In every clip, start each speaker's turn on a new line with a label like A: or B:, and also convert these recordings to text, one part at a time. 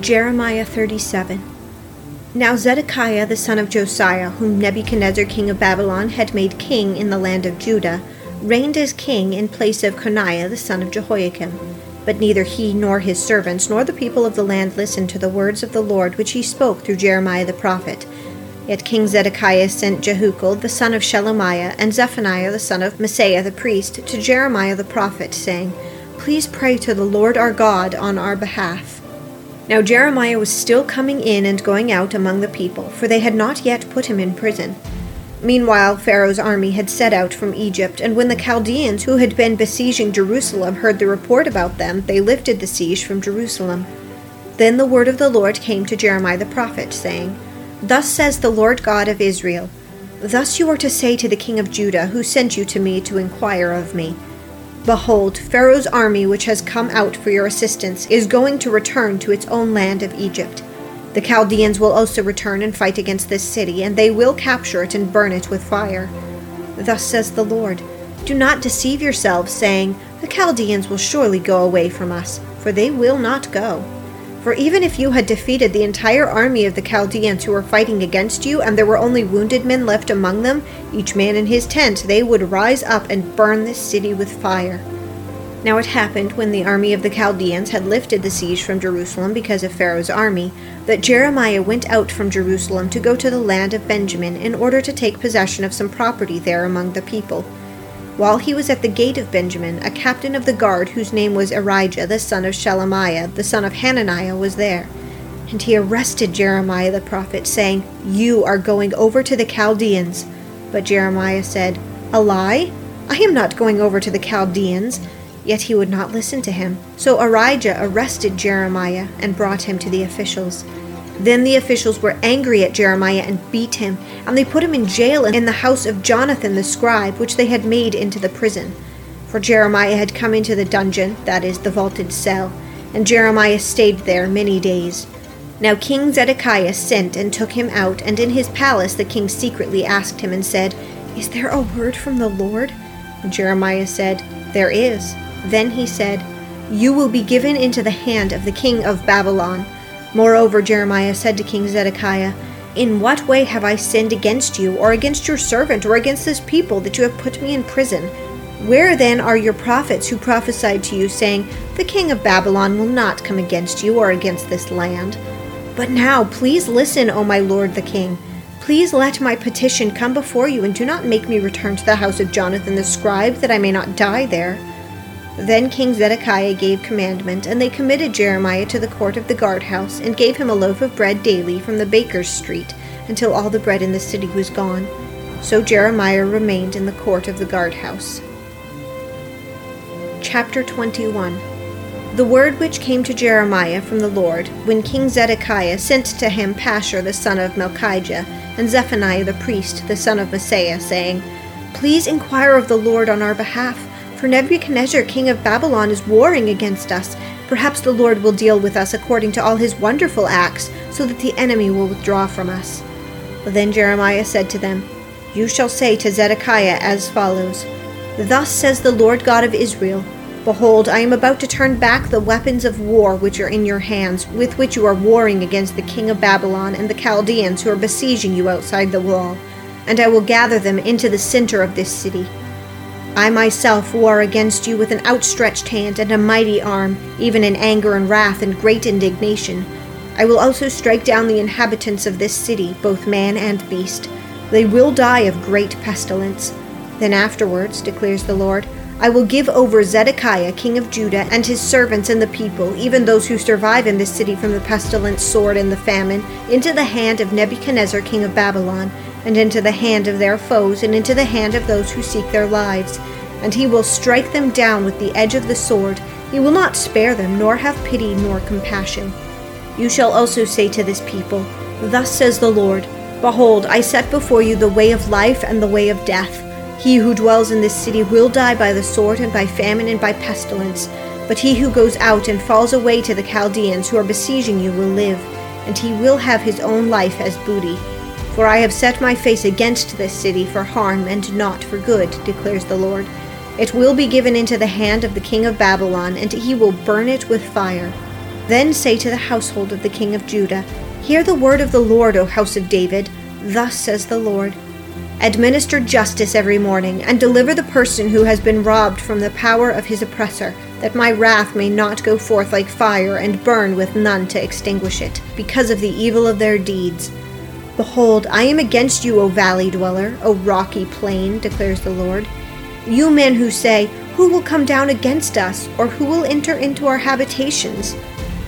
A: Jeremiah 37. Now Zedekiah the son of Josiah, whom Nebuchadnezzar king of Babylon had made king in the land of Judah, reigned as king in place of Coniah the son of Jehoiakim. But neither he nor his servants nor the people of the land listened to the words of the Lord which he spoke through Jeremiah the prophet. Yet King Zedekiah sent Jehukal the son of Shelemiah and Zephaniah the son of Maaseiah the priest to Jeremiah the prophet, saying, Please pray to the Lord our God on our behalf. Now Jeremiah was still coming in and going out among the people, for they had not yet put him in prison. Meanwhile, Pharaoh's army had set out from Egypt, and when the Chaldeans who had been besieging Jerusalem heard the report about them, they lifted the siege from Jerusalem. Then the word of the Lord came to Jeremiah the prophet, saying, Thus says the Lord God of Israel Thus you are to say to the king of Judah, who sent you to me to inquire of me Behold, Pharaoh's army, which has come out for your assistance, is going to return to its own land of Egypt. The Chaldeans will also return and fight against this city, and they will capture it and burn it with fire. Thus says the Lord Do not deceive yourselves, saying, The Chaldeans will surely go away from us, for they will not go. For even if you had defeated the entire army of the Chaldeans who were fighting against you, and there were only wounded men left among them, each man in his tent, they would rise up and burn this city with fire. Now it happened, when the army of the Chaldeans had lifted the siege from Jerusalem because of Pharaoh's army, that Jeremiah went out from Jerusalem to go to the land of Benjamin in order to take possession of some property there among the people. While he was at the gate of Benjamin, a captain of the guard, whose name was Irijah, the son of Shelemiah, the son of Hananiah, was there. And he arrested Jeremiah the prophet, saying, You are going over to the Chaldeans. But Jeremiah said, A lie? I am not going over to the Chaldeans. Yet he would not listen to him. So Irijah arrested Jeremiah and brought him to the officials. Then the officials were angry at Jeremiah and beat him, and they put him in jail in the house of Jonathan the scribe, which they had made into the prison. For Jeremiah had come into the dungeon, that is, the vaulted cell, and Jeremiah stayed there many days. Now King Zedekiah sent and took him out, and in his palace the king secretly asked him and said, Is there a word from the Lord? And Jeremiah said, There is. Then he said, You will be given into the hand of the king of Babylon Moreover, Jeremiah said to King Zedekiah, In what way have I sinned against you, or against your servant, or against this people, that you have put me in prison? Where then are your prophets who prophesied to you, saying, The king of Babylon will not come against you or against this land? But now, please listen, O my lord the king. Please let my petition come before you, and do not make me return to the house of Jonathan the scribe, that I may not die there. Then King Zedekiah gave commandment, and they committed Jeremiah to the court of the guardhouse, and gave him a loaf of bread daily from the baker's street, until all the bread in the city was gone. So Jeremiah remained in the court of the guardhouse. Chapter 21 The word which came to Jeremiah from the Lord, when King Zedekiah sent to him Pashur the son of Malchijah, and Zephaniah the priest, the son of Maaseiah, saying, Please inquire of the Lord on our behalf for Nebuchadnezzar, king of Babylon, is warring against us. Perhaps the Lord will deal with us according to all his wonderful acts, so that the enemy will withdraw from us. Then Jeremiah said to them, You shall say to Zedekiah as follows Thus says the Lord God of Israel Behold, I am about to turn back the weapons of war which are in your hands, with which you are warring against the king of Babylon and the Chaldeans who are besieging you outside the wall, and I will gather them into the center of this city. I myself war against you with an outstretched hand and a mighty arm, even in anger and wrath and great indignation. I will also strike down the inhabitants of this city, both man and beast. They will die of great pestilence. Then afterwards, declares the Lord, I will give over Zedekiah, king of Judah, and his servants and the people, even those who survive in this city from the pestilence, sword, and the famine, into the hand of Nebuchadnezzar, king of Babylon and into the hand of their foes, and into the hand of those who seek their lives. And he will strike them down with the edge of the sword. He will not spare them, nor have pity nor compassion. You shall also say to this people, Thus says the Lord Behold, I set before you the way of life and the way of death. He who dwells in this city will die by the sword, and by famine, and by pestilence. But he who goes out and falls away to the Chaldeans who are besieging you will live, and he will have his own life as booty. For I have set my face against this city for harm and not for good, declares the Lord. It will be given into the hand of the king of Babylon, and he will burn it with fire. Then say to the household of the king of Judah, Hear the word of the Lord, O house of David. Thus says the Lord Administer justice every morning, and deliver the person who has been robbed from the power of his oppressor, that my wrath may not go forth like fire and burn with none to extinguish it, because of the evil of their deeds. Behold, I am against you, O valley dweller, O rocky plain, declares the Lord. You men who say, Who will come down against us, or who will enter into our habitations?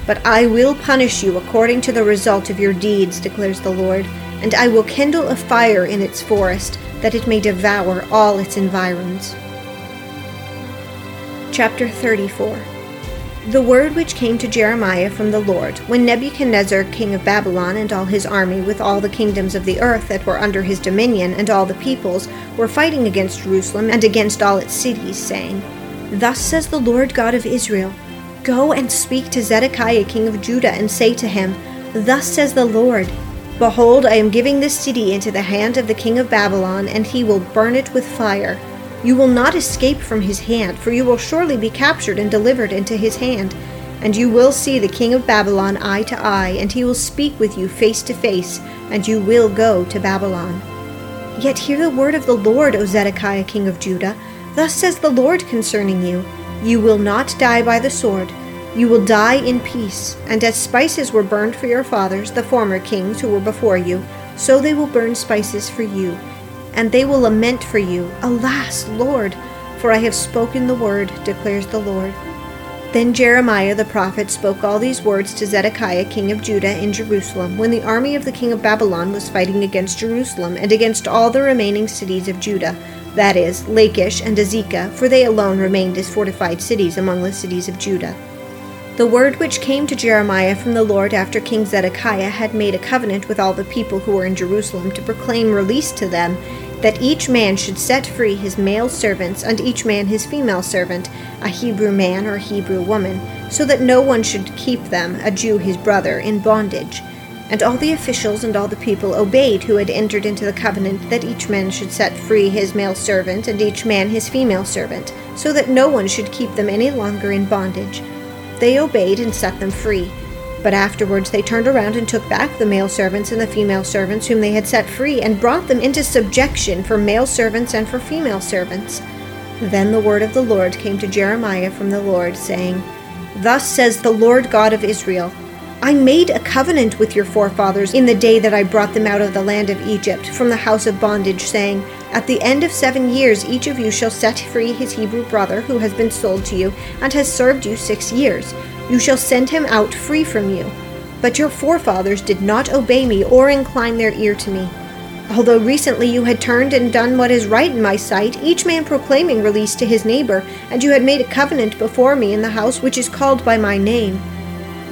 A: But I will punish you according to the result of your deeds, declares the Lord and I will kindle a fire in its forest, that it may devour all its environs. Chapter 34 The word which came to Jeremiah from the Lord, when Nebuchadnezzar king of Babylon and all his army, with all the kingdoms of the earth that were under his dominion, and all the peoples, were fighting against Jerusalem and against all its cities, saying, Thus says the Lord God of Israel Go and speak to Zedekiah king of Judah, and say to him, Thus says the Lord, Behold, I am giving this city into the hand of the king of Babylon, and he will burn it with fire. You will not escape from his hand, for you will surely be captured and delivered into his hand. And you will see the king of Babylon eye to eye, and he will speak with you face to face, and you will go to Babylon. Yet hear the word of the Lord, O Zedekiah king of Judah. Thus says the Lord concerning you You will not die by the sword you will die in peace, and as spices were burned for your fathers, the former kings who were before you, so they will burn spices for you. And they will lament for you, Alas, Lord, for I have spoken the word, declares the Lord. Then Jeremiah the prophet spoke all these words to Zedekiah king of Judah in Jerusalem, when the army of the king of Babylon was fighting against Jerusalem and against all the remaining cities of Judah, that is, Lachish and Azekah, for they alone remained as fortified cities among the cities of Judah. The word which came to Jeremiah from the Lord after King Zedekiah had made a covenant with all the people who were in Jerusalem to proclaim release to them, that each man should set free his male servants and each man his female servant, a Hebrew man or Hebrew woman, so that no one should keep them, a Jew his brother, in bondage. And all the officials and all the people obeyed who had entered into the covenant that each man should set free his male servant and each man his female servant, so that no one should keep them any longer in bondage. They obeyed and set them free. But afterwards they turned around and took back the male servants and the female servants whom they had set free, and brought them into subjection for male servants and for female servants. Then the word of the Lord came to Jeremiah from the Lord, saying, Thus says the Lord God of Israel I made a covenant with your forefathers in the day that I brought them out of the land of Egypt from the house of bondage, saying, At the end of seven years each of you shall set free his Hebrew brother who has been sold to you and has served you six years. You shall send him out free from you. But your forefathers did not obey me or incline their ear to me. Although recently you had turned and done what is right in my sight, each man proclaiming release to his neighbor, and you had made a covenant before me in the house which is called by my name.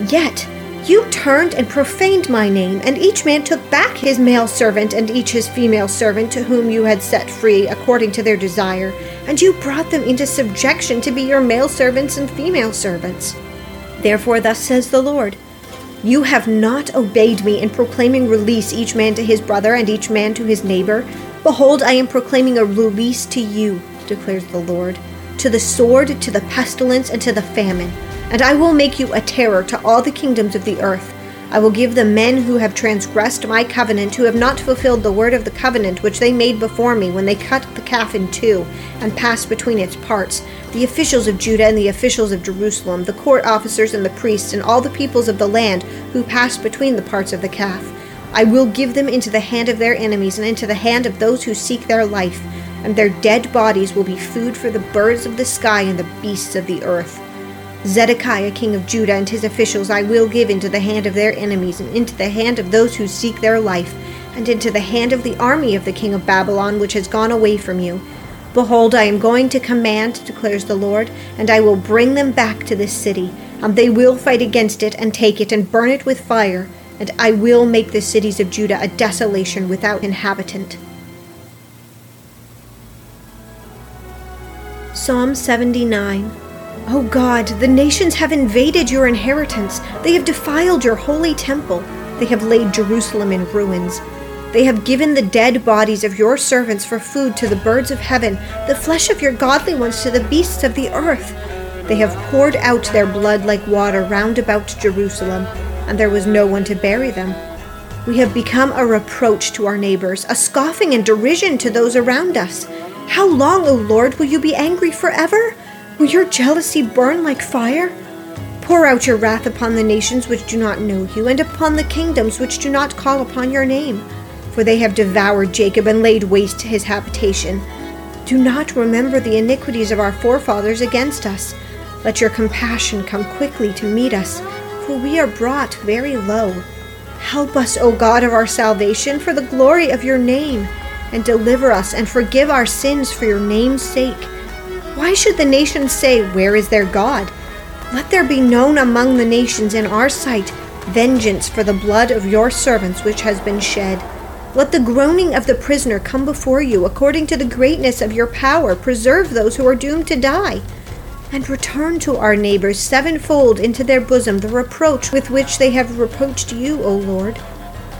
A: Yet, you turned and profaned my name, and each man took back his male servant and each his female servant to whom you had set free according to their desire, and you brought them into subjection to be your male servants and female servants. Therefore, thus says the Lord You have not obeyed me in proclaiming release each man to his brother and each man to his neighbor. Behold, I am proclaiming a release to you, declares the Lord, to the sword, to the pestilence, and to the famine and I will make you a terror to all the kingdoms of the earth. I will give the men who have transgressed my covenant, who have not fulfilled the word of the covenant which they made before me when they cut the calf in two and passed between its parts, the officials of Judah and the officials of Jerusalem, the court officers and the priests, and all the peoples of the land who passed between the parts of the calf. I will give them into the hand of their enemies and into the hand of those who seek their life, and their dead bodies will be food for the birds of the sky and the beasts of the earth. Zedekiah king of Judah and his officials I will give into the hand of their enemies, and into the hand of those who seek their life, and into the hand of the army of the king of Babylon which has gone away from you. Behold, I am going to command, declares the Lord, and I will bring them back to this city, and they will fight against it, and take it, and burn it with fire, and I will make the cities of Judah a desolation without inhabitant. Psalm 79 O God, the nations have invaded your inheritance. They have defiled your holy temple. They have laid Jerusalem in ruins. They have given the dead bodies of your servants for food to the birds of heaven, the flesh of your godly ones to the beasts of the earth. They have poured out their blood like water round about Jerusalem, and there was no one to bury them. We have become a reproach to our neighbors, a scoffing and derision to those around us. How long, O Lord, will you be angry forever? Will your jealousy burn like fire? Pour out your wrath upon the nations which do not know you, and upon the kingdoms which do not call upon your name. For they have devoured Jacob and laid waste his habitation. Do not remember the iniquities of our forefathers against us. Let your compassion come quickly to meet us, for we are brought very low. Help us, O God of our salvation, for the glory of your name, and deliver us and forgive our sins for your name's sake. Why should the nations say, Where is their God? Let there be known among the nations in our sight vengeance for the blood of your servants which has been shed. Let the groaning of the prisoner come before you, according to the greatness of your power. Preserve those who are doomed to die. And return to our neighbors sevenfold into their bosom the reproach with which they have reproached you, O Lord.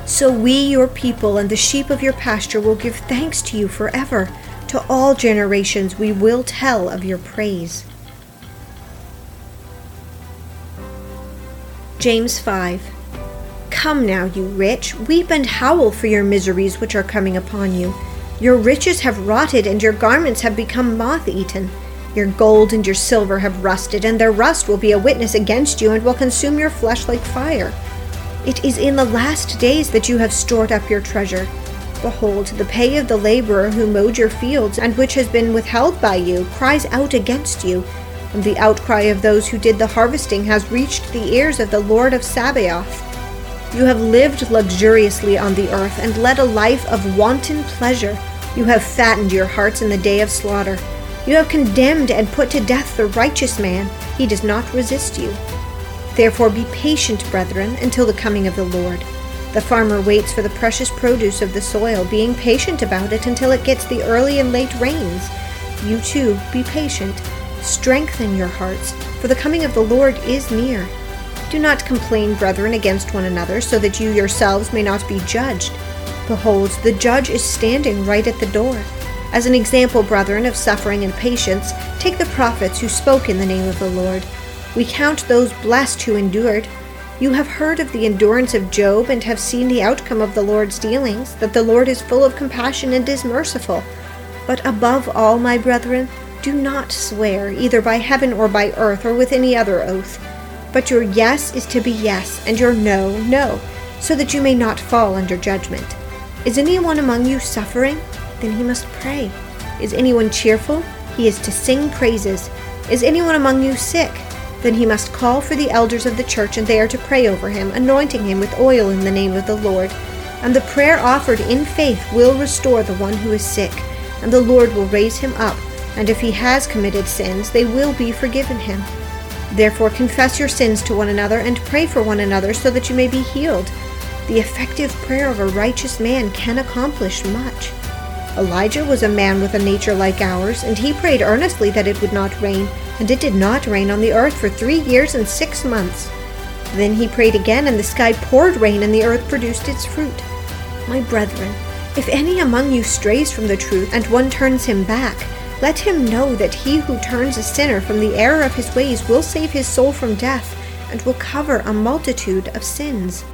A: So we, your people, and the sheep of your pasture will give thanks to you forever. To all generations we will tell of your praise. James 5 Come now, you rich, weep and howl for your miseries which are coming upon you. Your riches have rotted, and your garments have become moth eaten. Your gold and your silver have rusted, and their rust will be a witness against you and will consume your flesh like fire. It is in the last days that you have stored up your treasure. Behold, the pay of the laborer who mowed your fields, and which has been withheld by you, cries out against you and the outcry of those who did the harvesting has reached the ears of the Lord of Sabaoth. You have lived luxuriously on the earth and led a life of wanton pleasure. You have fattened your hearts in the day of slaughter. You have condemned and put to death the righteous man. He does not resist you. Therefore be patient, brethren, until the coming of the Lord. The farmer waits for the precious produce of the soil, being patient about it until it gets the early and late rains. You too, be patient. Strengthen your hearts, for the coming of the Lord is near. Do not complain, brethren, against one another, so that you yourselves may not be judged. Behold, the judge is standing right at the door. As an example, brethren, of suffering and patience, take the prophets who spoke in the name of the Lord. We count those blessed who endured. You have heard of the endurance of Job and have seen the outcome of the Lord's dealings, that the Lord is full of compassion and is merciful. But above all, my brethren, do not swear, either by heaven or by earth or with any other oath. But your yes is to be yes, and your no, no, so that you may not fall under judgment. Is anyone among you suffering? Then he must pray. Is anyone cheerful? He is to sing praises. Is anyone among you sick? Then he must call for the elders of the church, and they are to pray over him, anointing him with oil in the name of the Lord. And the prayer offered in faith will restore the one who is sick, and the Lord will raise him up and if he has committed sins, they will be forgiven him. Therefore, confess your sins to one another and pray for one another so that you may be healed. The effective prayer of a righteous man can accomplish much. Elijah was a man with a nature like ours, and he prayed earnestly that it would not rain, and it did not rain on the earth for three years and six months. Then he prayed again, and the sky poured rain, and the earth produced its fruit. My brethren, if any among you strays from the truth, and one turns him back, let him know that he who turns a sinner from the error of his ways will save his soul from death and will cover a multitude of sins.